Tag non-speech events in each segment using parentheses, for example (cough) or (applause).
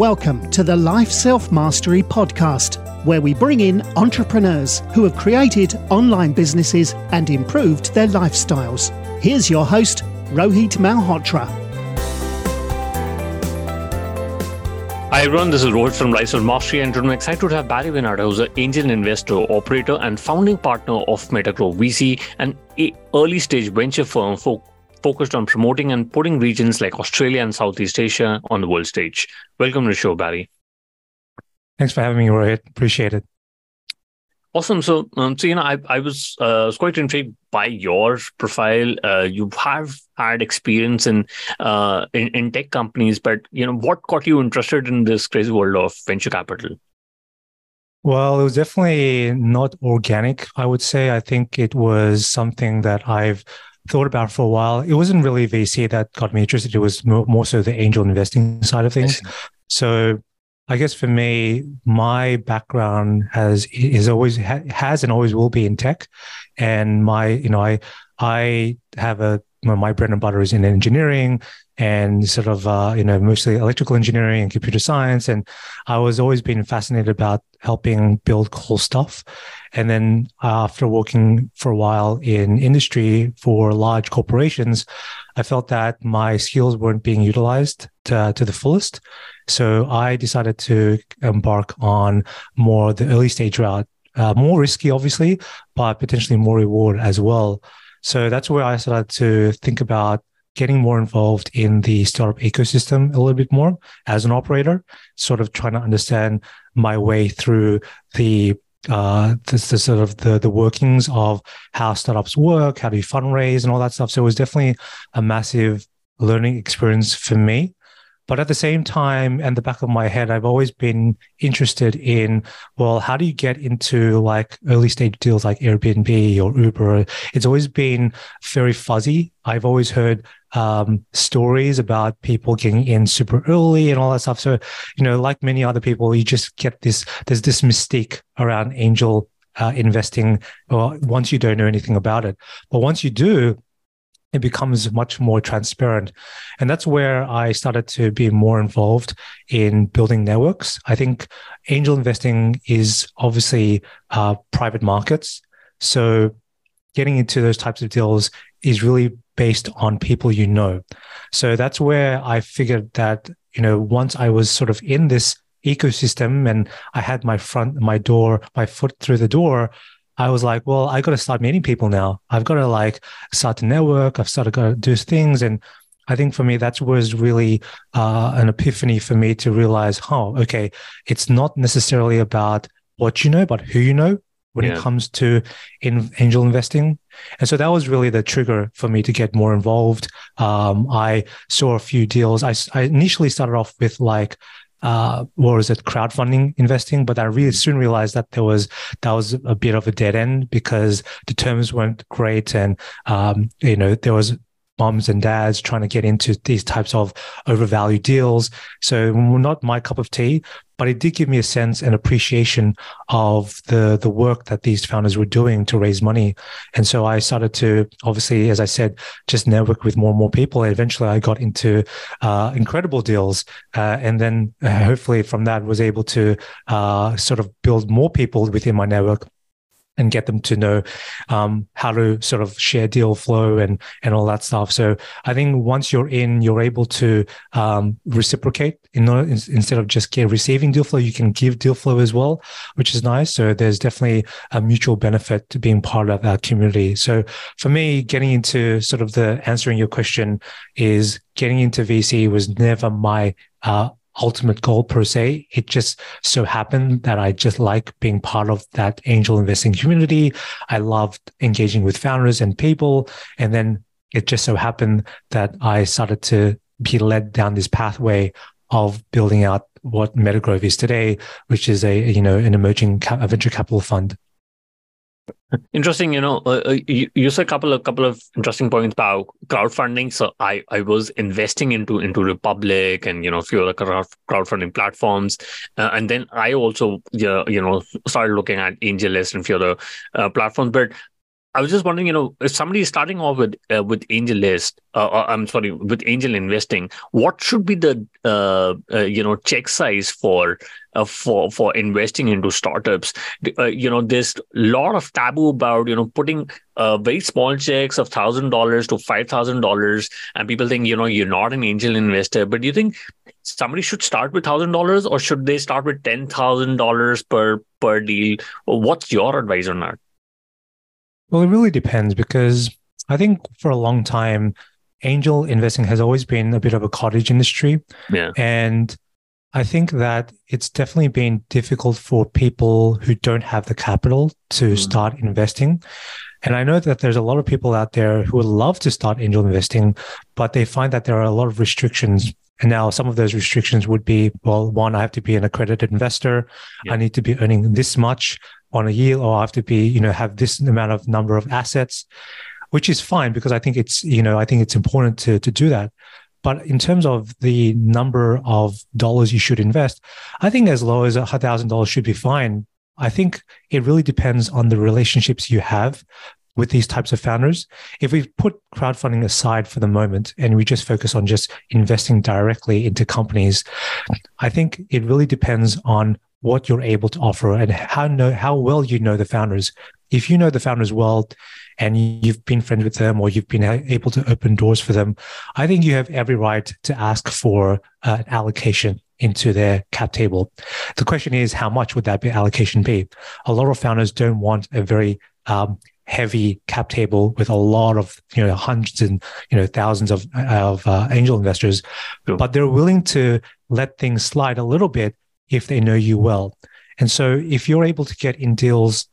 Welcome to the Life Self Mastery Podcast, where we bring in entrepreneurs who have created online businesses and improved their lifestyles. Here's your host, Rohit Malhotra. Hi everyone, this is Rohit from Life Self Mastery and I'm excited to have Barry Winata, who's an angel investor, operator and founding partner of Metagrove VC, an early stage venture firm for focused on promoting and putting regions like Australia and Southeast Asia on the world stage. Welcome to the show, Barry. Thanks for having me, Rohit. Appreciate it. Awesome. So, um, so you know, I I was uh, quite intrigued by your profile. Uh, you have had experience in, uh, in in tech companies, but you know, what got you interested in this crazy world of venture capital? Well, it was definitely not organic. I would say. I think it was something that I've thought about for a while. It wasn't really VC that got me interested. It was more, so the angel investing side of things. So I guess for me, my background has is always has and always will be in tech, and my you know I I have a my bread and butter is in engineering and sort of uh, you know mostly electrical engineering and computer science. And i was always been fascinated about helping build cool stuff. And then after working for a while in industry for large corporations i felt that my skills weren't being utilized to, to the fullest. So i decided to embark on more the early stage route uh, more risky obviously but potentially more reward as well. So that's where I started to think about getting more involved in the startup ecosystem a little bit more as an operator, sort of trying to understand my way through the uh sort of the the workings of how startups work, how do you fundraise and all that stuff. So it was definitely a massive learning experience for me. But at the same time, and the back of my head, I've always been interested in, well, how do you get into like early stage deals like Airbnb or Uber? It's always been very fuzzy. I've always heard um, stories about people getting in super early and all that stuff. So, you know, like many other people, you just get this, there's this mystique around angel uh, investing well, once you don't know anything about it. But once you do, it becomes much more transparent. And that's where I started to be more involved in building networks. I think angel investing is obviously uh, private markets. So getting into those types of deals is really based on people you know. So that's where I figured that, you know, once I was sort of in this ecosystem and I had my front, my door, my foot through the door, I was like, well, I got to start meeting people now. I've got to like start to network. I've started to do things. And I think for me, that was really uh, an epiphany for me to realize, oh, okay, it's not necessarily about what you know, but who you know when yeah. it comes to in angel investing. And so that was really the trigger for me to get more involved. Um, I saw a few deals. I, I initially started off with like uh, or is it crowdfunding investing? But I really soon realized that there was that was a bit of a dead end because the terms weren't great, and um, you know there was moms and dads trying to get into these types of overvalued deals. So not my cup of tea, but it did give me a sense and appreciation of the the work that these founders were doing to raise money. And so I started to obviously, as I said, just network with more and more people. And eventually, I got into uh, incredible deals, uh, and then uh, hopefully from that was able to uh, sort of build more people within my network and get them to know um, how to sort of share deal flow and and all that stuff. So I think once you're in, you're able to um, reciprocate. You know, instead of just get receiving deal flow, you can give deal flow as well, which is nice. So there's definitely a mutual benefit to being part of that community. So for me, getting into sort of the answering your question is getting into VC was never my uh, ultimate goal per se. It just so happened that I just like being part of that angel investing community. I loved engaging with founders and people. And then it just so happened that I started to be led down this pathway of building out what Metagrove is today, which is a, you know, an emerging venture capital fund. Interesting, you know, uh, uh, you, you said a couple of couple of interesting points about crowdfunding. So I I was investing into into Republic and you know a few other crowdfunding platforms, uh, and then I also you know started looking at AngelList and few other uh, platforms. But I was just wondering, you know, if somebody is starting off with uh, with AngelList, uh, uh, I'm sorry, with angel investing, what should be the uh, uh you know check size for uh, for for investing into startups? you know, there's a lot of taboo about you know putting very small checks of thousand dollars to five thousand dollars, and people think you know you're not an angel investor. But do you think somebody should start with thousand dollars, or should they start with ten thousand dollars per per deal? What's your advice on that? Well, it really depends because I think for a long time, angel investing has always been a bit of a cottage industry. Yeah. And I think that it's definitely been difficult for people who don't have the capital to mm. start investing. And I know that there's a lot of people out there who would love to start angel investing, but they find that there are a lot of restrictions. And now some of those restrictions would be, well, one, I have to be an accredited investor. Yeah. I need to be earning this much on a year or I have to be, you know, have this amount of number of assets, which is fine because I think it's, you know, I think it's important to, to do that. But in terms of the number of dollars you should invest, I think as low as a thousand dollars should be fine. I think it really depends on the relationships you have with these types of founders. If we put crowdfunding aside for the moment and we just focus on just investing directly into companies, I think it really depends on what you're able to offer and how know how well you know the founders. If you know the founders well and you've been friends with them or you've been able to open doors for them, I think you have every right to ask for uh, an allocation into their cap table. The question is, how much would that be allocation be? A lot of founders don't want a very um, heavy cap table with a lot of you know hundreds and you know thousands of of uh, angel investors, sure. but they're willing to let things slide a little bit if they know you well. And so if you're able to get in deals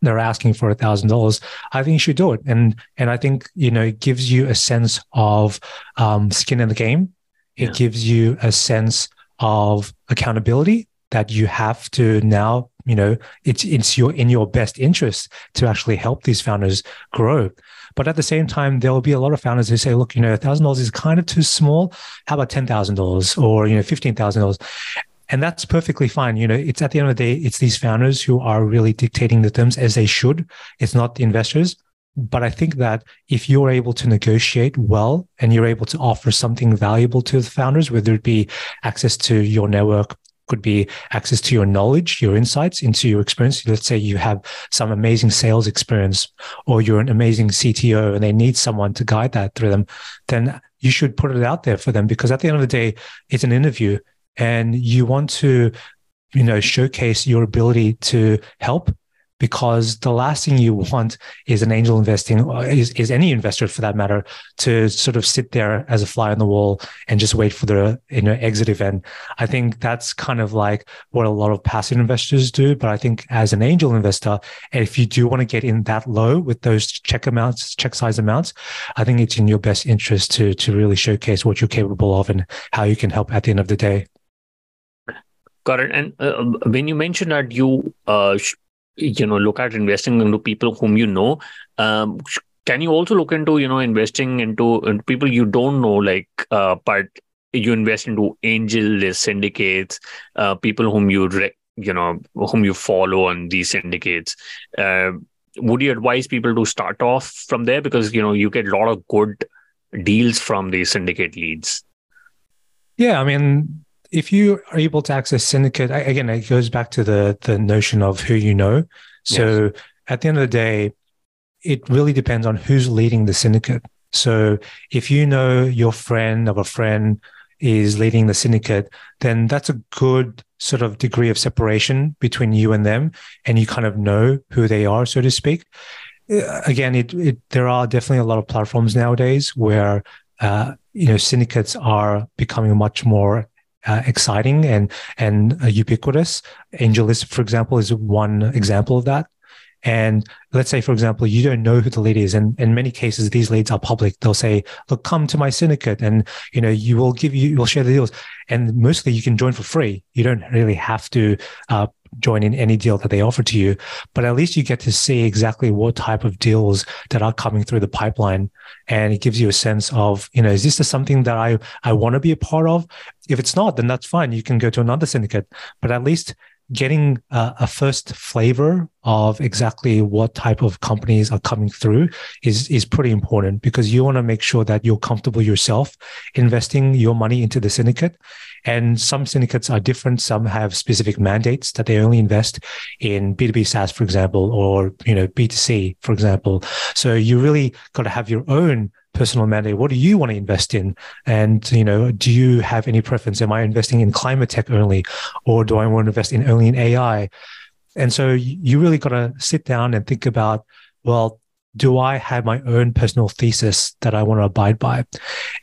they're asking for a thousand dollars, I think you should do it. And and I think you know it gives you a sense of um, skin in the game. It yeah. gives you a sense of accountability that you have to now. You know, it's it's your in your best interest to actually help these founders grow. But at the same time, there will be a lot of founders who say, look, you know, thousand dollars is kind of too small. How about ten thousand dollars or you know, fifteen thousand dollars? and that's perfectly fine. You know, it's at the end of the day, it's these founders who are really dictating the terms as they should. It's not the investors. But I think that if you're able to negotiate well and you're able to offer something valuable to the founders, whether it be access to your network, could be access to your knowledge, your insights into your experience. Let's say you have some amazing sales experience or you're an amazing CTO and they need someone to guide that through them, then you should put it out there for them because at the end of the day, it's an interview and you want to you know showcase your ability to help because the last thing you want is an angel investing is, is any investor for that matter to sort of sit there as a fly on the wall and just wait for the you know exit event i think that's kind of like what a lot of passive investors do but i think as an angel investor if you do want to get in that low with those check amounts check size amounts i think it's in your best interest to to really showcase what you're capable of and how you can help at the end of the day Got it. And uh, when you mentioned that you, uh, you know, look at investing into people whom you know, um, can you also look into, you know, investing into, into people you don't know, like, uh, but you invest into angel list syndicates, uh, people whom you, re- you know, whom you follow on these syndicates. Uh, would you advise people to start off from there because you know you get a lot of good deals from these syndicate leads? Yeah, I mean, if you are able to access syndicate again it goes back to the the notion of who you know. So yes. at the end of the day it really depends on who's leading the syndicate. So if you know your friend of a friend is leading the syndicate then that's a good sort of degree of separation between you and them and you kind of know who they are so to speak. Uh, again it, it there are definitely a lot of platforms nowadays where uh, you know syndicates are becoming much more uh, exciting and and uh, ubiquitous. AngelList, for example, is one example of that. And let's say, for example, you don't know who the lead is, and in many cases, these leads are public. They'll say, "Look, come to my syndicate, and you know, you will give you, you'll share the deals." And mostly, you can join for free. You don't really have to uh, join in any deal that they offer to you, but at least you get to see exactly what type of deals that are coming through the pipeline. And it gives you a sense of, you know, is this something that I, I want to be a part of? If it's not, then that's fine. You can go to another syndicate, but at least getting a, a, first flavor of exactly what type of companies are coming through is is pretty important because you want to make sure that you're comfortable yourself investing your money into the syndicate. And some syndicates are different. Some have specific mandates that they only invest in b2b saas for example or you know b2c for example. So you really got to have your own personal mandate what do you want to invest in? And you know do you have any preference? Am i investing in climate tech only or do i want to invest in only in ai and so you really got to sit down and think about well do I have my own personal thesis that I want to abide by?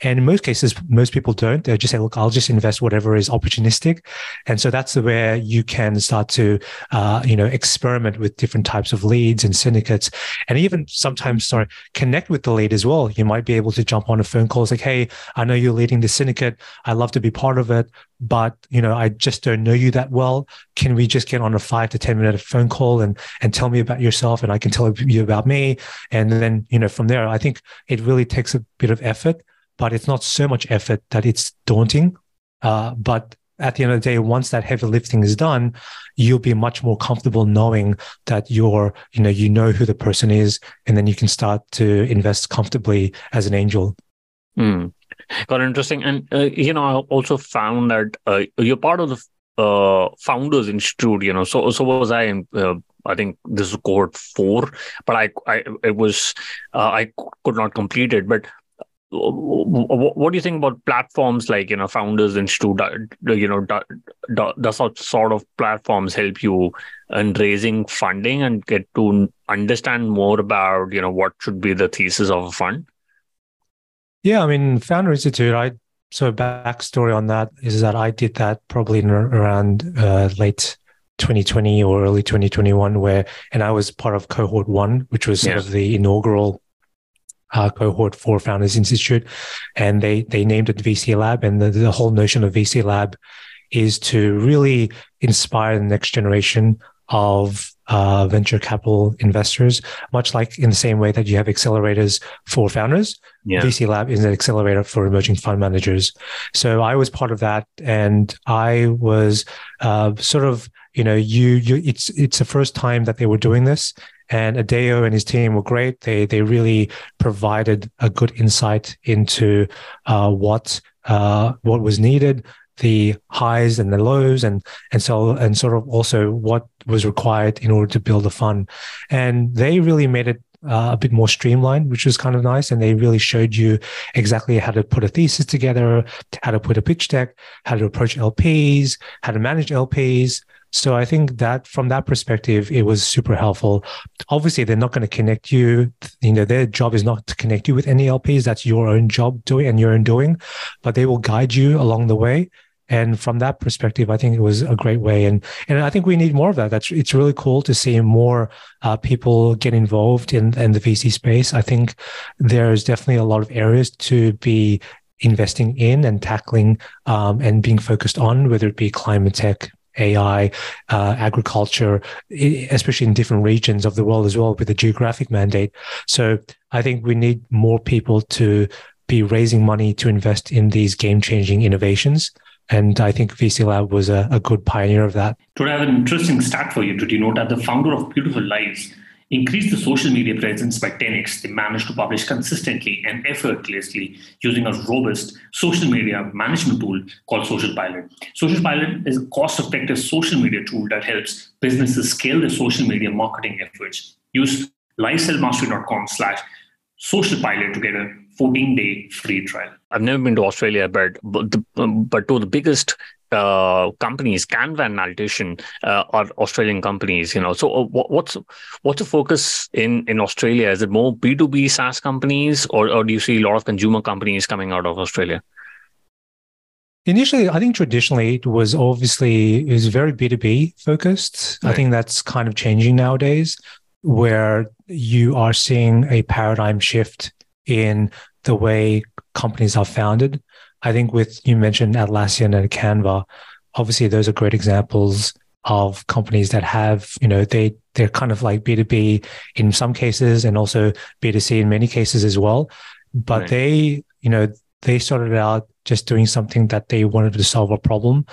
And in most cases, most people don't. They just say, look, I'll just invest whatever is opportunistic. And so that's where you can start to, uh, you know, experiment with different types of leads and syndicates. And even sometimes, sorry, connect with the lead as well. You might be able to jump on a phone call. Like, hey, I know you're leading the syndicate. I'd love to be part of it but you know i just don't know you that well. Can we just get on a five to ten minute phone call and and tell me about yourself and i can tell you about me? And then you know from there i think it really takes a bit of effort but it's not so much effort that it's daunting. Uh, but at the end of the day once that heavy lifting is done you'll be much more comfortable knowing that you're you know you know who the person is and then you can start to invest comfortably as an angel. Mm got interesting. And uh, you know i also found that uh, you're part of the uh, founders institute you know. So so was i in uh, i think this is cohort 4 but i i it was uh, i could not complete it. But uh, what do you think about platforms like you know founders institute you know does sort of platforms help you in raising funding and get to understand more about you know what should be the thesis of a fund yeah, I mean, Founder Institute, I so backstory on that is that I did that probably in around uh, late 2020 or early 2021, where and I was part of cohort one, which was sort yeah. of the inaugural uh, cohort for Founders Institute, and they they named it VC Lab, and the, the whole notion of VC Lab is to really inspire the next generation of uh, venture capital investors, much like in the same way that you have accelerators for founders. Yeah. VC Lab is an accelerator for emerging fund managers. So I was part of that, and I was uh, sort of, you know, you, you, it's it's the first time that they were doing this, and Adeo and his team were great. They they really provided a good insight into uh, what uh, what was needed the highs and the lows and and so and sort of also what was required in order to build a fund and they really made it uh, a bit more streamlined which was kind of nice and they really showed you exactly how to put a thesis together how to put a pitch deck how to approach lps how to manage lps so I think that from that perspective, it was super helpful. Obviously, they're not going to connect you. You know, their job is not to connect you with any LPs. That's your own job doing and your own doing, but they will guide you along the way. And from that perspective, I think it was a great way. And, and I think we need more of that. That's, it's really cool to see more uh, people get involved in, in the VC space. I think there's definitely a lot of areas to be investing in and tackling um, and being focused on, whether it be climate tech, AI, uh, agriculture, especially in different regions of the world as well with the geographic mandate. So I think we need more people to be raising money to invest in these game changing innovations. And I think VC Lab was a, a good pioneer of that. Today, I have an interesting stat for you. You know that the founder of Beautiful Lives increased the social media presence by 10x? They managed to publish consistently and effortlessly using a robust social media management tool called Social Pilot. Social Pilot is a cost effective social media tool that helps businesses scale their social media marketing efforts. Use lifestylemastering.com slash social pilot to get a 14 day free trial. I've never been to Australia, but but, the, but to the biggest uh, companies, Canva and Atlassian uh, are Australian companies. You know, so uh, what's what's the focus in in Australia? Is it more B two B SaaS companies, or or do you see a lot of consumer companies coming out of Australia? Initially, I think traditionally it was obviously it was very B two B focused. Right. I think that's kind of changing nowadays, where you are seeing a paradigm shift in the way companies are founded. I think with you mentioned Atlassian and Canva, obviously those are great examples of companies that have, you know, they they're kind of like B2B in some cases and also B2C in many cases as well. But right. they, you know, they started out just doing something that they wanted to solve a problem.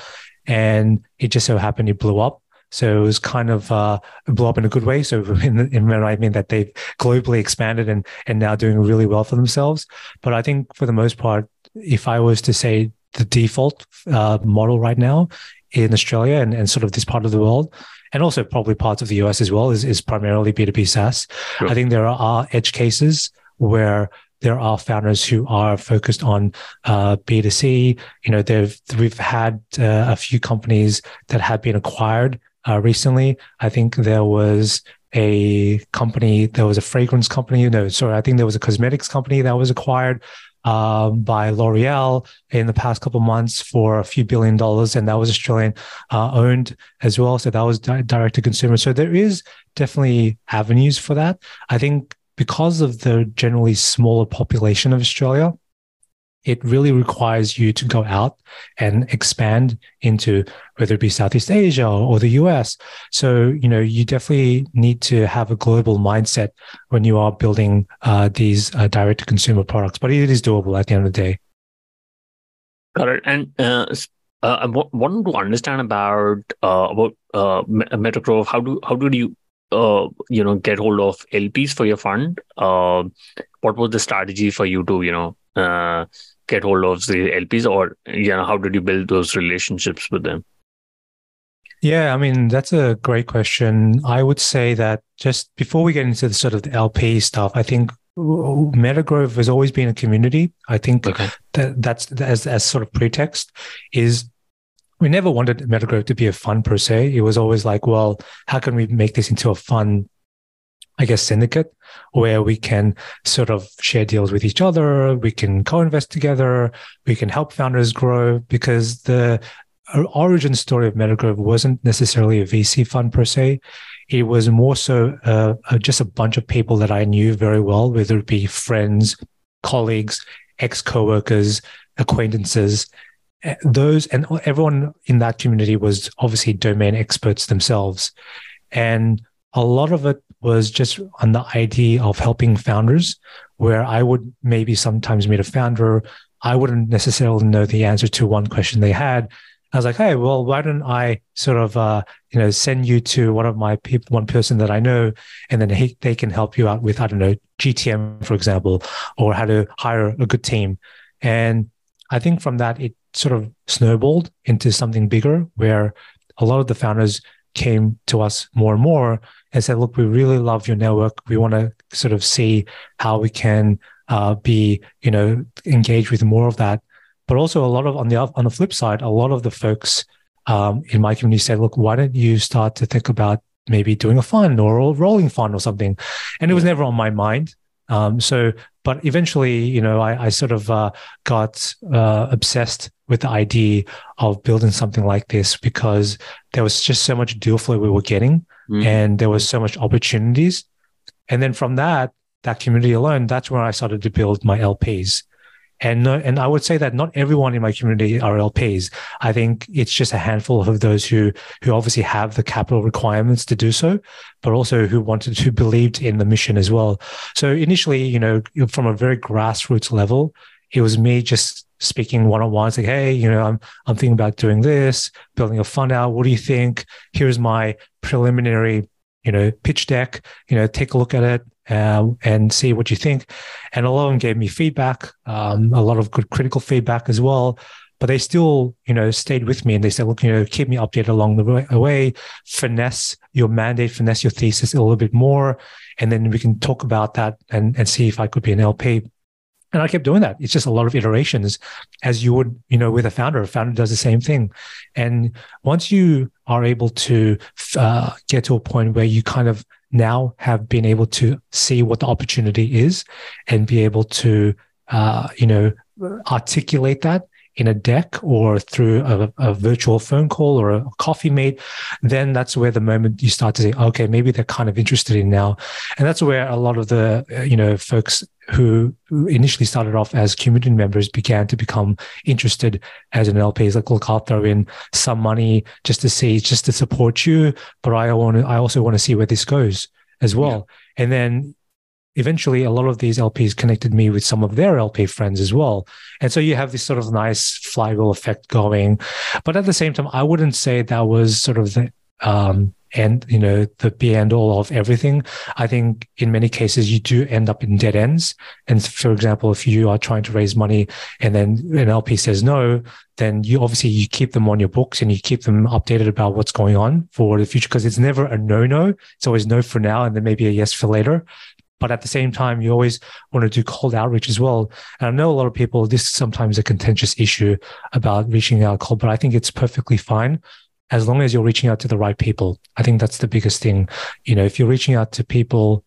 And it just so happened it blew up. So it was kind of uh, blow up in a good way. So (laughs) in, in when I mean that they've globally expanded and and now doing really well for themselves. But I think for the most part, if I was to say the default uh, model right now in Australia and, and sort of this part of the world, and also probably parts of the US as well, is, is primarily B2B SaaS. Sure. I think there are edge cases where there are founders who are focused on uh, B2C. You know, they've we've had uh, a few companies that have been acquired uh, recently. I think there was a company, there was a fragrance company. No, sorry, I think there was a cosmetics company that was acquired um, by L'Oreal in the past couple months for a few billion dollars, and that was Australian uh, owned as well. So that was di- direct to consumer. So there is definitely avenues for that. I think because of the generally smaller population of Australia, it really requires you to go out and expand into whether it be Southeast Asia or the US. So, you know, you definitely need to have a global mindset when you are building uh, these uh, direct to consumer products, but it is doable at the end of the day. Got it. And uh, uh, I wanted to understand about uh, about uh, Metagrove. How do how do you uh, you know get hold of LPs for your fund? Uh, what was the strategy for you to you know uh, get hold of the LPs, or you know, how did you build those relationships with them? Yeah, I mean that's a great question. I would say that just before we get into the sort of the LP stuff, I think Metagrove has always been a community. I think okay. that that's as as sort of pretext is we never wanted Metagrove to be a fund per se. It was always like, well, how can we make this into a fun I guess, syndicate where we can sort of share deals with each other. We can co-invest together. We can help founders grow because the origin story of Metagrove wasn't necessarily a VC fund per se. It was more so uh, uh, just a bunch of people that I knew very well, whether it be friends, colleagues, ex co-workers, acquaintances. Eh, those and everyone in that community was obviously domain experts themselves. And a lot of it was just on the idea of helping founders, where I would maybe sometimes meet a founder. I wouldn't necessarily know the answer to one question they had. I was like, hey, well, why don't I sort of, uh, you know, send you to one of my people, one person that I know, and then he, they can help you out with, I don't know, GTM, for example, or how to hire a good team. And I think from that, it sort of snowballed into something bigger where a lot of the founders came to us more and more and said, look, we really love your network. We want to sort of see how we can uh, be, you know, engage with more of that. But also a lot of on the on the flip side, a lot of the folks um, in my community said, look, why don't you start to think about maybe doing a fund or a rolling fund or something? And it was never on my mind. Um, so, but eventually, you know, I, I sort of uh, got uh, obsessed with the idea of building something like this because there was just so much deal flow we were getting mm-hmm. and there was so much opportunities. And then from that, that community alone, that's where I started to build my LPs. And no, and I would say that not everyone in my community are LPs. I think it's just a handful of those who who obviously have the capital requirements to do so, but also who wanted to believed in the mission as well. So initially, you know, from a very grassroots level, it was me just speaking one on one, like, hey, you know, I'm I'm thinking about doing this, building a fund out. What do you think? Here's my preliminary, you know, pitch deck. You know, take a look at it uh, and see what you think. And a lot of them gave me feedback, um, a lot of good critical feedback as well. But they still, you know, stayed with me and they said, look, you know, keep me updated along the way, finesse your mandate, finesse your thesis a little bit more. And then we can talk about that and, and see if I could be an LP. And I kept doing that. It's just a lot of iterations as you would, you know, with a founder. A founder does the same thing. And once you are able to uh, get to a point where you kind of now have been able to see what the opportunity is and be able to, uh, you know, articulate that in a deck or through a, a, virtual phone call or a coffee mate, then that's where the moment you start to say, okay, maybe they're kind of interested in now. And that's where a lot of the, uh, you know, folks who initially started off as community members began to become interested as an LP. It's like, look, I'll throw in some money just to see, just to support you. But I want to, I also want to see where this goes as well. Yeah. And then eventually a lot of these LPs connected me with some of their LP friends as well. And so you have this sort of nice flywheel effect going. But at the same time, I wouldn't say that was sort of the um, and you know the be and all of everything i think in many cases you do end up in dead ends and for example if you are trying to raise money and then an lp says no then you obviously you keep them on your books and you keep them updated about what's going on for the future because it's never a no no it's always no for now and then maybe a yes for later but at the same time, you always want to do cold outreach as well. And I know a lot of people, this is sometimes a contentious issue about reaching out cold, but I think it's perfectly fine as long as you're reaching out to the right people. I think that's the biggest thing. You know, if you're reaching out to people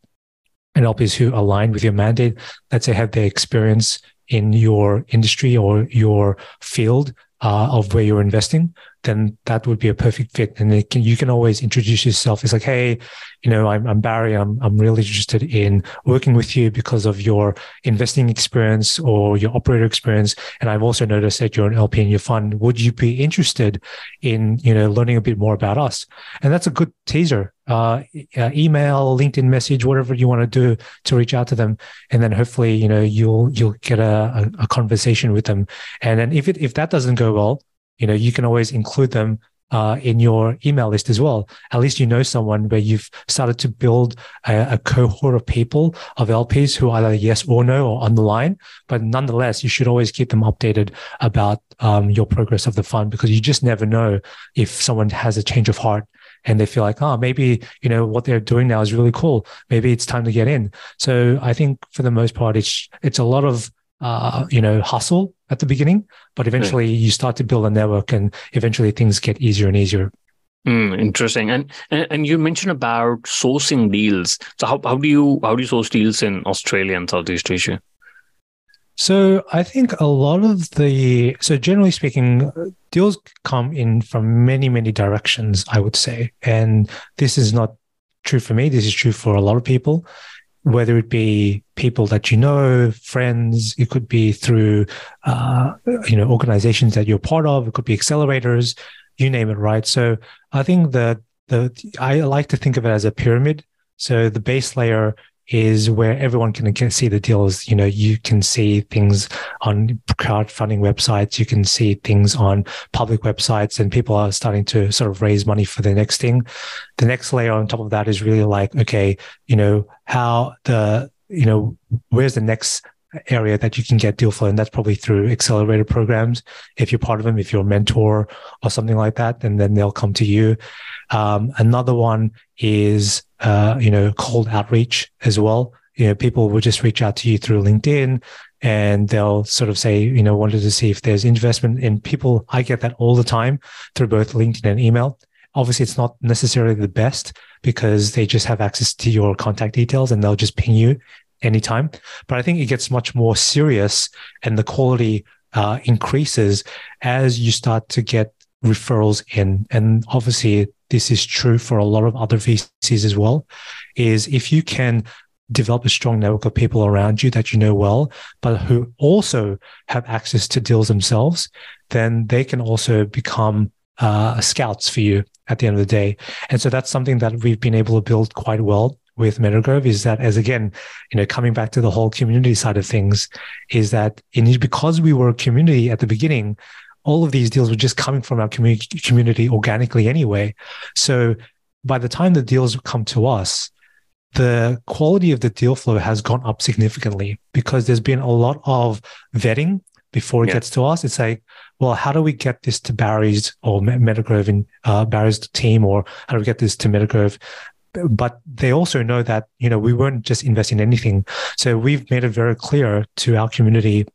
and LPs who align with your mandate, let's say have their experience in your industry or your field uh, of where you're investing, then that would be a perfect fit. And can, you can always introduce yourself. It's like, hey, you know, I'm, I'm Barry. I'm, I'm really interested in working with you because of your investing experience or your operator experience. And I've also noticed that you're an LP in your fund. Would you be interested in, you know, learning a bit more about us? And that's a good teaser. Uh, uh, email, LinkedIn message, whatever you want to do to reach out to them, and then hopefully, you know, you'll you'll get a, a, conversation with them. And then if it if that doesn't go well, you know, you can always include them uh, in your email list as well. At least you know someone where you've started to build a, a, cohort of people of LPs who either yes or no or on the line. But nonetheless, you should always keep them updated about um, your progress of the fund because you just never know if someone has a change of heart and they feel like, oh, maybe, you know, what they're doing now is really cool. Maybe it's time to get in. So I think for the most part, it's, it's a lot of, uh, you know, hustle at the beginning, but eventually you start to build a network and eventually things get easier and easier. Mm, interesting. And, and and you mentioned about sourcing deals. So how, how do you how do you source deals in Australia and Southeast Asia? So I think a lot of the so generally speaking, deals come in from many many directions. I would say, and this is not true for me. This is true for a lot of people whether it be people that you know, friends, it could be through, uh, you know, organizations that you're part of, it could be accelerators, you name it, right? So I think that the, I like to think of it as a pyramid. So the base layer is where everyone can, see the deals. You know, you can see things on crowdfunding websites, you can see things on public websites, and people are starting to sort of raise money for the next thing. The next layer on top of that is really like, okay, you know, how the, you know, where's the next area that you can get deal flow. And that's probably through accelerator programs. If you're part of them, if you're a mentor or something like that, and then they'll come to you. Um, another one is, uh, you know, cold outreach as well. You know, people will just reach out to you through LinkedIn and they'll sort of say, you know, wanted to see if there's investment in people. I get that all the time through both LinkedIn and email. Obviously, it's not necessarily the best because they just have access to your contact details and they'll just ping you anytime. But I think it gets much more serious and the quality uh, increases as you start to get referrals in. And obviously, this is true for a lot of other VCs as well, is if you can develop a strong network of people around you that you know well, but who also have access to deals themselves, then they can also become uh, scouts for you at the end of the day. And so that's something that we've been able to build quite well with Metagrove is that as again, you know, coming back to the whole community side of things, is that in because we were a community at the beginning, all of these deals were just coming from our community community organically anyway. So by the time the deals come to us, the quality of the deal flow has gone up significantly because there's been a lot of vetting before it yeah. gets to us. It's like, well, how do we get this to Barry's or Metagrove in uh, Barry's team, or how do we get this to Metagrove? But they also know that you know we weren't just investing in anything, so we've made it very clear to our community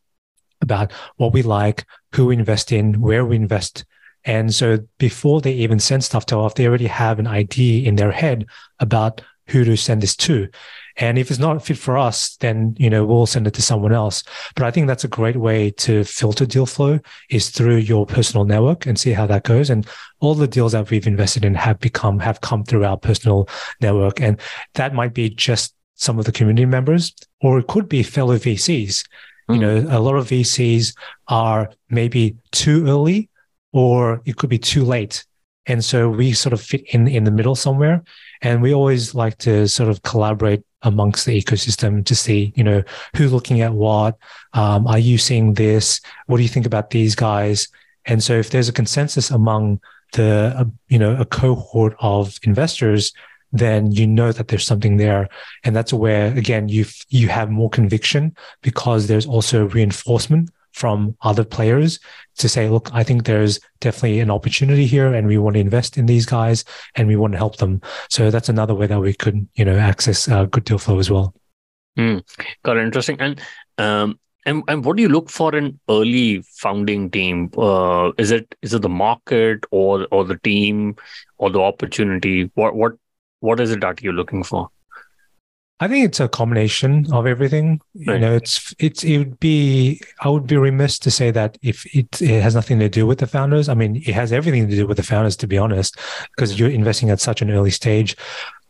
about what we like, who we invest in, where we invest. And so before they even send stuff to us, they already have an idea in their head about who to send this to. And if it's not fit for us, then, you know, we'll send it to someone else. But I think that's a great way to filter deal flow is through your personal network and see how that goes. And all the deals that we've invested in have become, have come through our personal network. And that might be just some of the community members, or it could be fellow VCs you hmm. know, a lot of VCs are maybe too early or it could be too late. And so we sort of fit in in the middle somewhere. And we always like to sort of collaborate amongst the ecosystem to see, you know, who's looking at what. Um, are you seeing this? What do you think about these guys? And so if there's a consensus among the uh, you know a cohort of investors then you know that there's something there. And that's where again you you have more conviction because there's also reinforcement from other players to say look i think there's definitely an opportunity here and we want to invest in these guys and we want to help them. So that's another way that we could you know access uh, good deal flow as well. Mm, got it. Interesting. And um and, and what do you look for in early founding team? Uh, is it is it the market or or the team or the opportunity? What what what is it that you're looking for? I think it's a combination of everything. Right. You know, it's it's it would be I would be remiss to say that if it, it has nothing to do with the founders. I mean, it has everything to do with the founders, to be honest, because you're investing at such an early stage.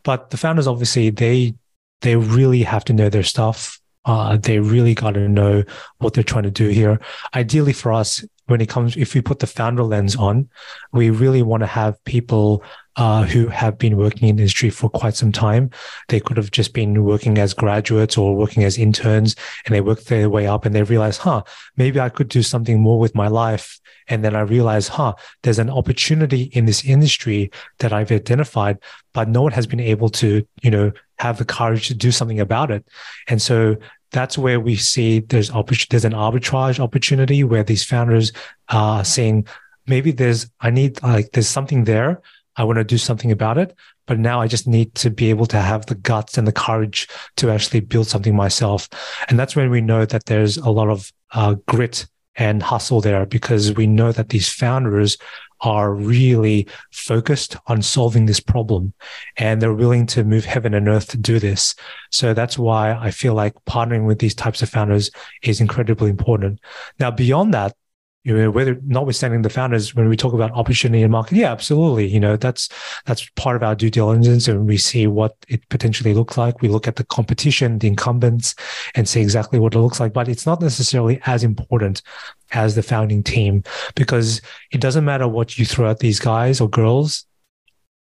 But the founders, obviously, they they really have to know their stuff. Uh, they really got to know what they're trying to do here. Ideally, for us, when it comes, if we put the founder lens on, we really want to have people uh, who have been working in industry for quite some time. They could have just been working as graduates or working as interns, and they work their way up, and they realize, huh, maybe I could do something more with my life. And then I realize, huh, there's an opportunity in this industry that I've identified, but no one has been able to, you know, have the courage to do something about it. And so that's where we see there's there's an arbitrage opportunity where these founders are saying maybe there's I need like there's something there I want to do something about it but now I just need to be able to have the guts and the courage to actually build something myself and that's when we know that there's a lot of uh, grit and hustle there because we know that these founders are really focused on solving this problem and they're willing to move heaven and earth to do this. So that's why I feel like partnering with these types of founders is incredibly important. Now, beyond that, you know, whether notwithstanding the founders, when we talk about opportunity and market, yeah, absolutely. You know, that's that's part of our due diligence, and we see what it potentially looks like. We look at the competition, the incumbents, and see exactly what it looks like. But it's not necessarily as important as the founding team because it doesn't matter what you throw at these guys or girls.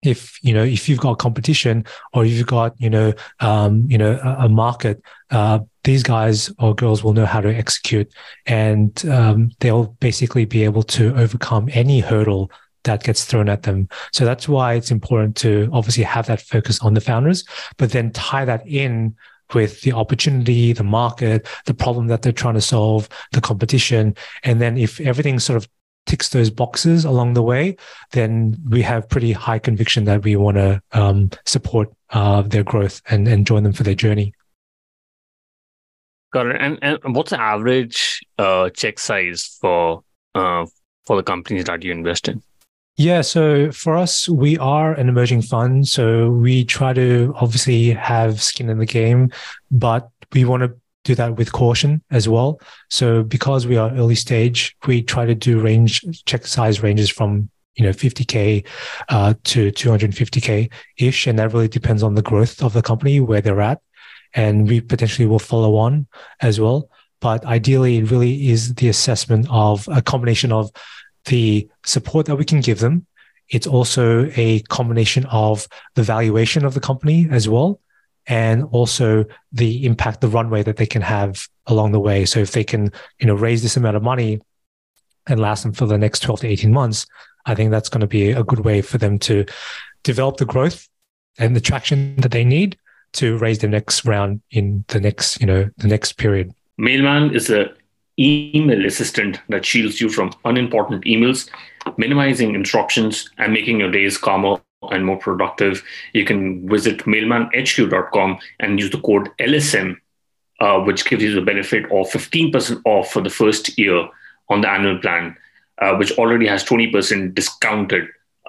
If you know if you've got competition or you've got you know um, you know a, a market uh, these guys or girls will know how to execute. And um, they'll basically be able to overcome any hurdle that gets thrown at them. So that's why it's important to obviously have that focus on the founders but then tie that in with the opportunity, the market, the problem that they're trying to solve, the competition. And then if everything sort of ticks those boxes along the way, then we have pretty high conviction that we want to um, support uh, their growth and, and join them for their journey. Got it. And, and what's the average uh, check size for uh, for the companies that you invest in? Yeah, so for us, we are an emerging fund. So we try to obviously have skin in the game, but we want to do that with caution as well. So because we are early stage, we try to do range check size ranges from you know 50k uh, to 250k ish, and that really depends on the growth of the company where they're at, and we potentially will follow on as well. But ideally, it really is the assessment of a combination of the support that we can give them. It's also a combination of the valuation of the company as well and also the impact, the runway that they can have along the way. So if they can, you know, raise this amount of money and last them for the next 12 to 18 months, I think that's going to be a good way for them to develop the growth and the traction that they need to raise the next round in the next, you know, the next period. Mailman is a email assistant that shields you from unimportant emails, minimizing interruptions and making your days calmer and more productive, you can visit mailmanhq.com and use the code LSM, uh, which gives you the benefit of 15% off for the first year on the annual plan, uh, which already has 20% discounted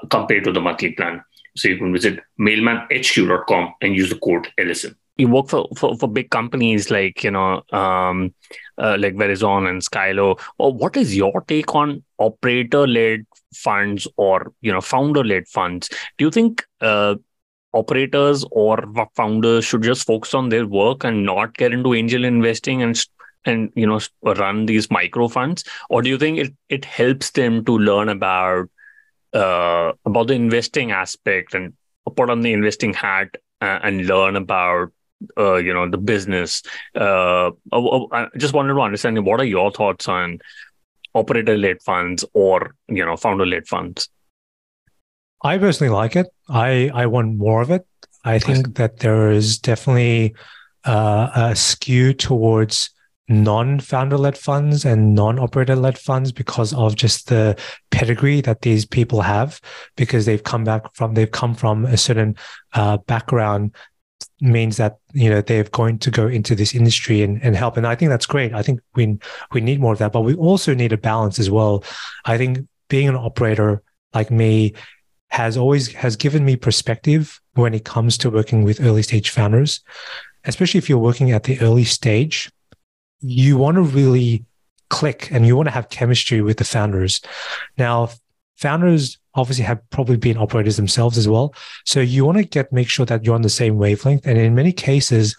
compared to the monthly plan. So you can visit mailmanhq.com and use the code LSM. You work for, for, for big companies like, you know, um, uh, like Verizon and Skylo. Or what is your take on operator-led funds or you know founder-led funds? Do you think uh, operators or founders should just focus on their work and not get into angel investing and and you know run these micro funds, or do you think it it helps them to learn about uh, about the investing aspect and put on the investing hat uh, and learn about uh, you know the business. Uh, I just wanted to understand what are your thoughts on operator led funds or you know founder led funds. I personally like it. I I want more of it. I think that there is definitely uh, a skew towards non-founder led funds and non-operator led funds because of just the pedigree that these people have because they've come back from they've come from a certain uh, background means that you know they're going to go into this industry and, and help. And i think that's great. I think we we need more of that but we also need a balance as well. I think being an operator like me has always has given me perspective when it comes to working with early stage founders especially if you're working at the early stage. You want to really click and you want to have chemistry with the founders. Now, founders obviously have probably been operators themselves as well. So you want to get make sure that you're on the same wavelength. And in many cases,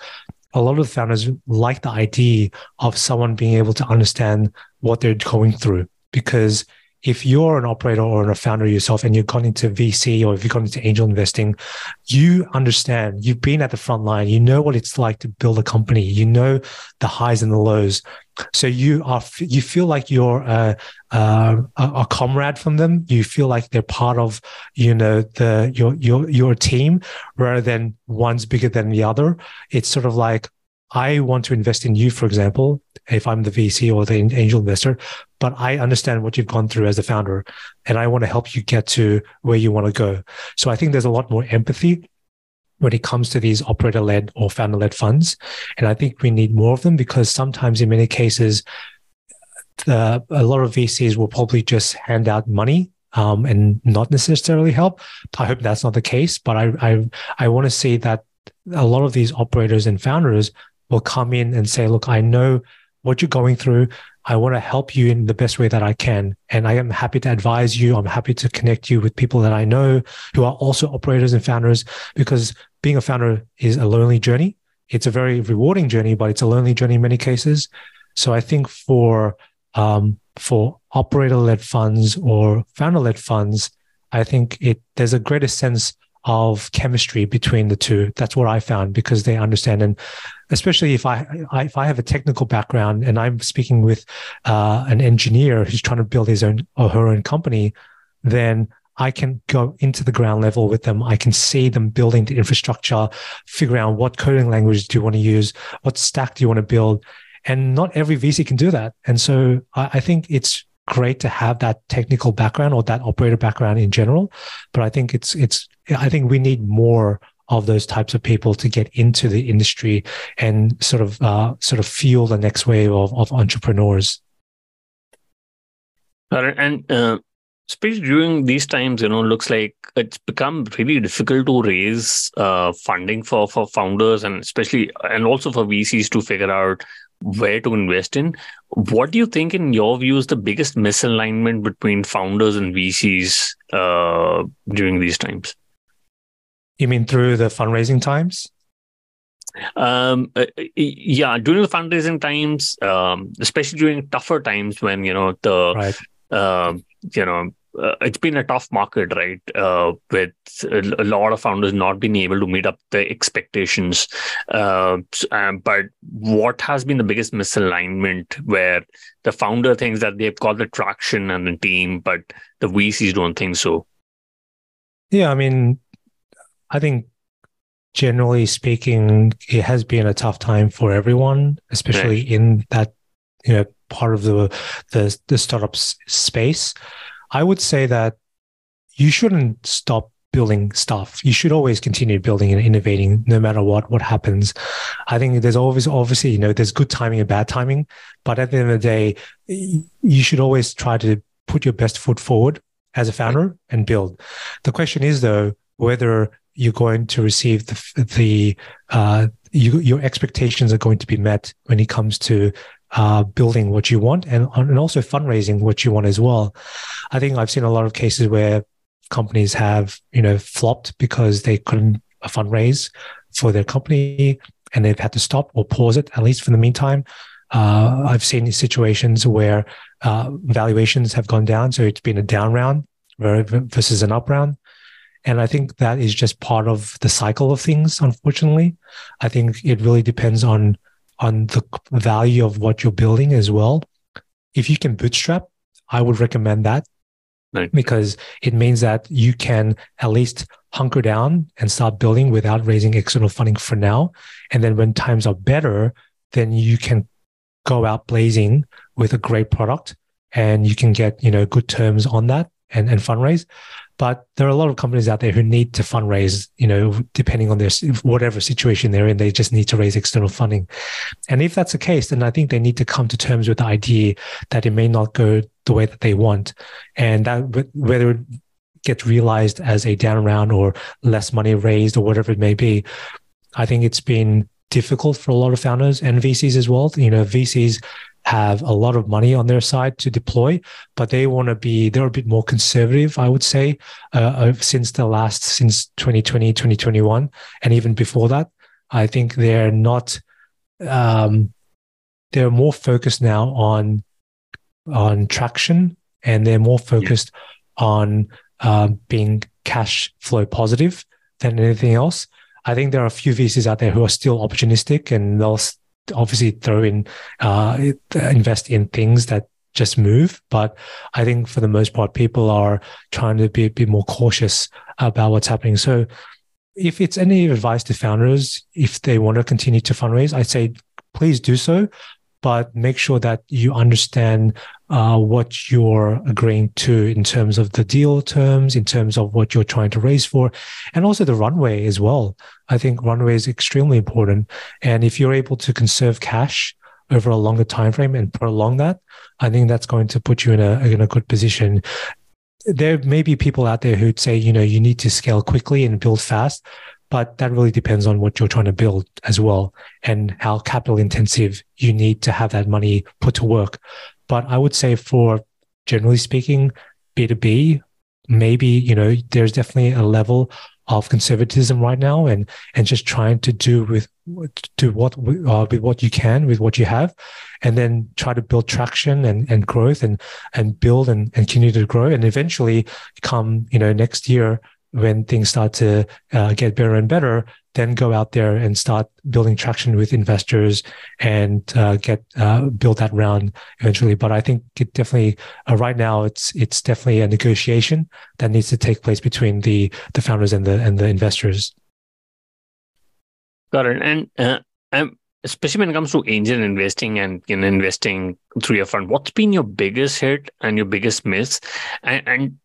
a lot of the founders like the idea of someone being able to understand what they're going through because if you're an operator or a founder yourself and you've gone into VC or if you've gone into angel investing, you understand, you've been at the front line, you know what it's like to build a company, you know the highs and the lows. So you are, you feel like you're a, a, a comrade from them. You feel like they're part of, you know, the, your, your, your team rather than one's bigger than the other. It's sort of like, I want to invest in you, for example, if I'm the VC or the angel investor, but I understand what you've gone through as a founder and I want to help you get to where you want to go. So I think there's a lot more empathy when it comes to these operator led or founder led funds. And I think we need more of them because sometimes in many cases, the, a lot of VCs will probably just hand out money um, and not necessarily help. I hope that's not the case, but I I, I want to see that a lot of these operators and founders will come in and say, look, I know what you're going through. I want to help you in the best way that I can. And I am happy to advise you. I'm happy to connect you with people that I know who are also operators and founders because being a founder is a lonely journey. It's a very rewarding journey, but it's a lonely journey in many cases. So I think for, um, for operator led funds or founder led funds, I think it, there's a greater sense of chemistry between the two. That's what I found because they understand, and especially if I, I if I have a technical background and I'm speaking with uh, an engineer who's trying to build his own or her own company, then I can go into the ground level with them. I can see them building the infrastructure, figure out what coding language do you want to use, what stack do you want to build, and not every VC can do that. And so I, I think it's great to have that technical background or that operator background in general. But I think it's it's I think we need more of those types of people to get into the industry and sort of uh, sort of fuel the next wave of, of entrepreneurs. And uh, especially during these times, you know, looks like it's become really difficult to raise uh, funding for for founders and especially and also for VCs to figure out where to invest in. What do you think, in your view, is the biggest misalignment between founders and VCs uh, during these times? You mean through the fundraising times? Um, uh, yeah, during the fundraising times, um, especially during tougher times when you know the, right. uh, you know, uh, it's been a tough market, right? Uh, with a, lot of founders not being able to meet up the expectations. Uh, um, but what has been the biggest misalignment where the founder thinks that they've got the traction and the team, but the VCs don't think so? Yeah, I mean, I think generally speaking, it has been a tough time for everyone, especially right. in that you know part of the the, the startup space. I would say that you shouldn't stop building stuff. You should always continue building and innovating no matter what what happens. I think there's always obviously, you know, there's good timing and bad timing, but at the end of the day, you should always try to put your best foot forward as a founder and build. The question is though, whether you're going to receive the the uh, you, your expectations are going to be met when it comes to uh, building what you want and, and also fundraising what you want as well. I think I've seen a lot of cases where companies have, you know, flopped because they couldn't fundraise for their company and they've had to stop or pause it, at least for the meantime. Uh, I've seen situations where uh, valuations have gone down. So it's been a down round versus an up round. And I think that is just part of the cycle of things, unfortunately. I think it really depends on on the value of what you're building as well. If you can bootstrap, I would recommend that right. because it means that you can at least hunker down and start building without raising external funding for now. And then when times are better, then you can go out blazing with a great product and you can get, you know, good terms on that and, and fundraise. But there are a lot of companies out there who need to fundraise, you know, depending on their whatever situation they're in, they just need to raise external funding. And if that's the case, then I think they need to come to terms with the idea that it may not go the way that they want. And that whether it gets realized as a down round or less money raised or whatever it may be, I think it's been difficult for a lot of founders and VCs as well. You know, VCs have a lot of money on their side to deploy, but they want to be, they're a bit more conservative, I would say, uh, uh, since the last, since 2020, 2021. And even before that, I think they're not, um, they're more focused now on, on traction and they're more focused yeah. on uh, being cash flow positive than anything else. I think there are a few VCs out there who are still opportunistic and they'll obviously throw in uh, invest in things that just move. But I think for the most part, people are trying to be a bit more cautious about what's happening. So if it's any advice to founders, if they want to continue to fundraise, I'd say please do so but make sure that you understand uh, what you're agreeing to in terms of the deal terms, in terms of what you're trying to raise for, and also the runway as well. I think runway is extremely important. And if you're able to conserve cash over a longer time frame and prolong that, I think that's going to put you in a in a good position. There may be people out there who'd say, you know, you need to scale quickly and build fast but that really depends on what you're trying to build as well and how capital intensive you need to have that money put to work. But I would say for generally speaking, B2B, maybe, you know, there's definitely a level of conservatism right now and and just trying to do with do what uh, with what you can with what you have and then try to build traction and, and growth and and build and, and continue to grow. And eventually come you know next year when things start to uh, get better and better, then go out there and start building traction with investors and uh, get uh, build that round eventually. But I think it definitely uh, right now it's it's definitely a negotiation that needs to take place between the the founders and the and the investors. Got it. And uh, um, especially when it comes to angel investing and investing through your fund, what's been your biggest hit and your biggest miss? And, and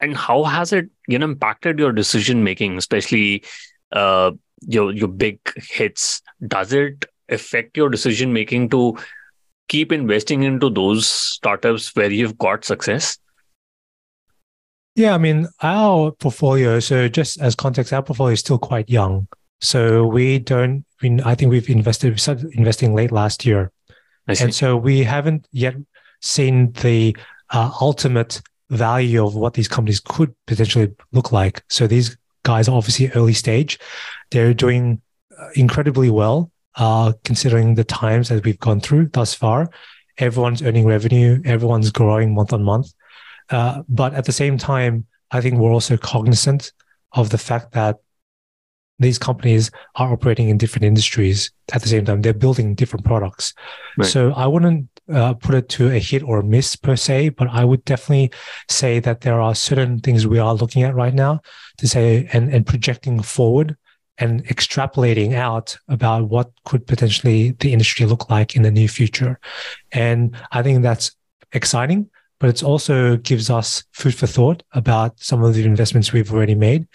and how has it you know impacted your decision making especially uh, your your big hits? Does it affect your decision making to keep investing into those startups where you've got success? Yeah i mean our portfolio so just as context our portfolio is still quite young. So we don't I, mean, I think we've invested we started investing late last year. And so we haven't yet seen the uh, ultimate value of what these companies could potentially look like. So these guys are obviously early stage. They're doing uh, incredibly well, uh, considering the times that we've gone through thus far. Everyone's earning revenue. Everyone's growing month on month. Uh, but at the same time, I think we're also cognizant of the fact that these companies are operating in different industries at the same time. They're building different products. Right. So I wouldn't uh, put it to a hit or a miss per se, but I would definitely say that there are certain things we are looking at right now to say and, and projecting forward and extrapolating out about what could potentially the industry look like in the near future. And I think that's exciting, but it also gives us food for thought about some of the investments we've already made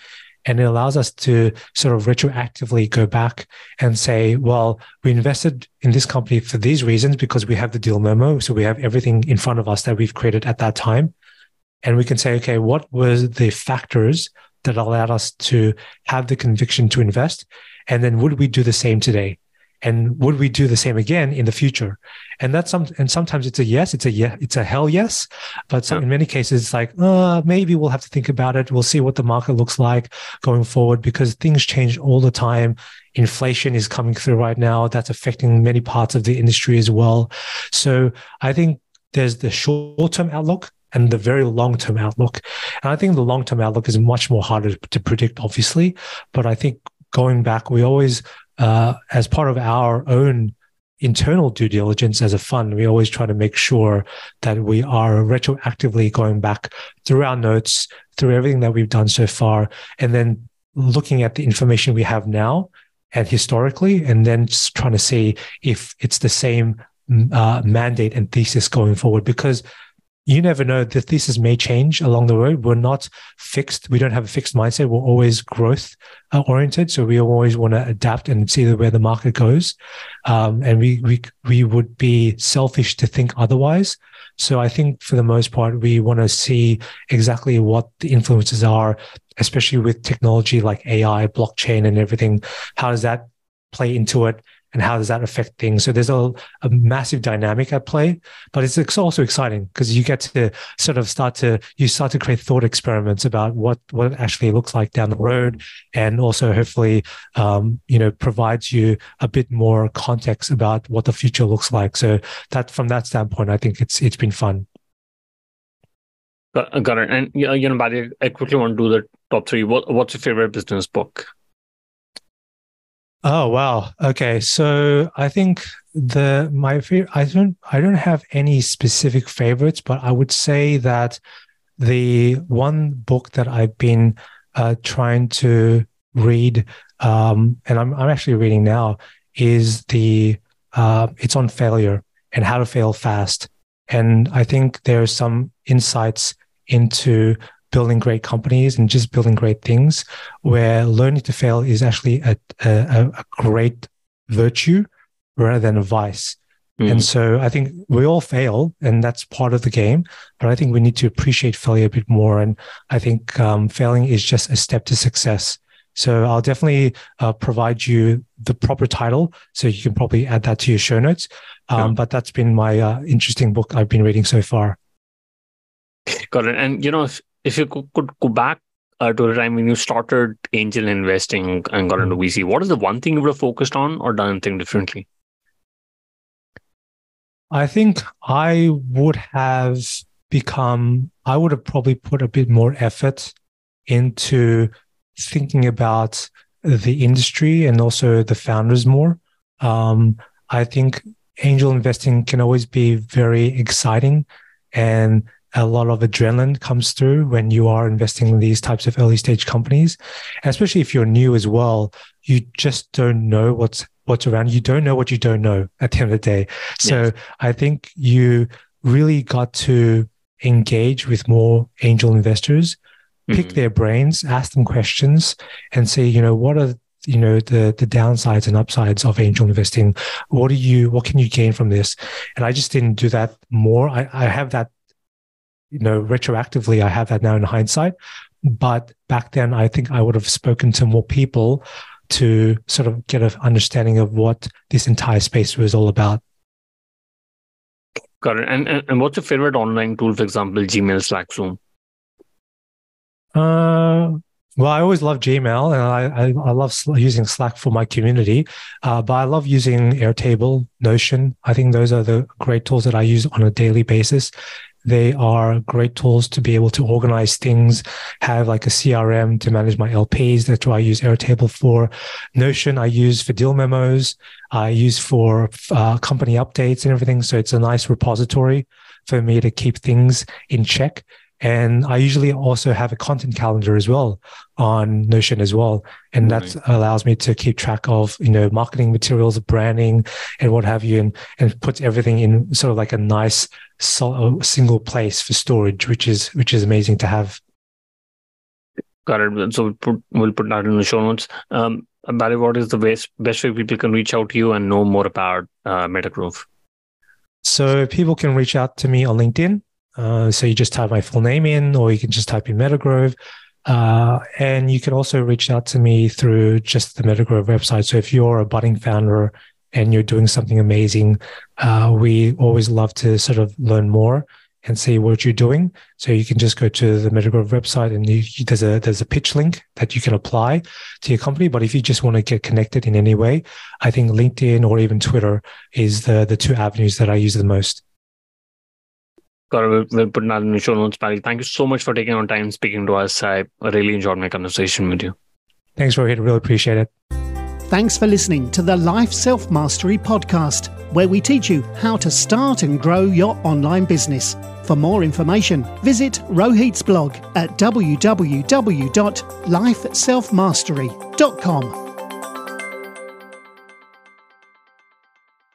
and it allows us to sort of retroactively go back and say, well, we invested in this company for these reasons because we have the deal memo. So we have everything in front of us that we've created at that time. And we can say, okay, what were the factors that allowed us to have the conviction to invest? And then would we do the same today? And would we do the same again in the future? And that's some and sometimes it's a yes it's a yeah it's a hell yes. But some, in many cases it's like uh, maybe we'll have to think about it. We'll see what the market looks like going forward because things change all the time. Inflation is coming through right now. That's affecting many parts of the industry as well. So i think there's the short-term outlook and the very long-term outlook. And i think the long-term outlook is much more harder to predict obviously. But i think going back we always uh, as part of our own internal due diligence as a fund, we always try to make sure that we are retroactively going back through our notes, through everything that we've done so far, and then looking at the information we have now and historically, and then just trying to see if it's the same uh, mandate and thesis going forward. Because you never know. The thesis may change along the road we're not fixed. We don't have a fixed mindset. We're always growth uh, oriented. So we always want to adapt and see where the market goes. Um, and we, we we would be selfish to think otherwise. So i think for the most part we want to see exactly what the influences are especially with technology like ai blockchain and everything. How does that play into it and how does that affect things? So there's a, a massive dynamic at play, but it's also exciting because you get to sort of start to you start to create thought experiments about what what it actually looks like down the road, and also hopefully um, you know provides you a bit more context about what the future looks like. So that from that standpoint, I think it's it's been fun. Got it. And you know, Barry, I quickly want to do the top three. What, what's your favorite business book? Oh wow. Okay. So I think the my favorite I don't I don't have any specific favorites, but I would say that the one book that I've been uh, trying to read, um, and I'm I'm actually reading now, is the uh, it's on failure and how to fail fast. And I think there's some insights into building great companies and just building great things where learning to fail is actually a, a, a great virtue rather than a vice. Mm. And so I think we all fail and that's part of the game, but I think we need to appreciate failure a bit more. And I think um, failing is just a step to success. So I'll definitely uh, provide you the proper title. So you can probably add that to your show notes. Um, But that's been my uh, interesting book I've been reading so far. Got it. And, you know, if, if you could go back uh, to the time when you started angel investing and got into VC, what is the one thing you would have focused on or done anything differently? I think I would have become, I would have probably put a bit more effort into thinking about the industry and also the founders more. Um, I think angel investing can always be very exciting and a lot of adrenaline comes through when you are investing in these types of early stage companies. And especially if you're new as well, you just don't know what's what's around. You don't know what you don't know at the end of the day. So yes. I think you really got to engage with more angel investors, pick mm-hmm. their brains, ask them questions, and say, you know, what are you know the the downsides and upsides of angel investing what do you what can you gain from this and i just didn't do that more i, I have that you know, retroactively, I have that now in hindsight. But back then, I think I would have spoken to more people to sort of get an understanding of what this entire space was all about. Got it. And, and, and what's your favorite online tool, for example, Gmail, Slack, Zoom? Uh, well, I always love Gmail and I, I, I love using Slack for my community, uh, but I love using Airtable, Notion. I think those are the great tools that I use on a daily basis. They are great tools to be able to organize things, have like a CRM to manage my LPs. That's what I use Airtable for. Notion, I use for deal memos. I use for uh, company updates and everything. So it's a nice repository for me to keep things in check. And I usually also have a content calendar as well on Notion as well. And right. that allows me to keep track of, you know, marketing materials, branding and what have you, and, and puts everything in sort of like a nice single place for storage, which is, which is amazing to have. Got it. So we'll put, we'll put that in the show notes. Um, Barry, what is the best, best way people can reach out to you and know more about uh, Metagrove? So people can reach out to me on LinkedIn. Uh, so you just type my full name in, or you can just type in Metagrove. Uh, and you can also reach out to me through just the Metagrove website. So if you're a budding founder and you're doing something amazing, uh, we always love to sort of learn more and see what you're doing. So you can just go to the Metagrove website and you, there's a there's a pitch link that you can apply to your company. But if you just want to get connected in any way, I think LinkedIn or even Twitter is the the two avenues that I use the most. Gaurav, we'll put that in the show notes, Pally. Thank you so much for taking on time speaking to us. I really enjoyed my conversation with you. Thanks, Rohit. Really appreciate it. Thanks for listening to the Life Self Mastery podcast, where we teach you how to start and grow your online business. For more information, visit Rohit's blog at www.lifeselfmastery.com.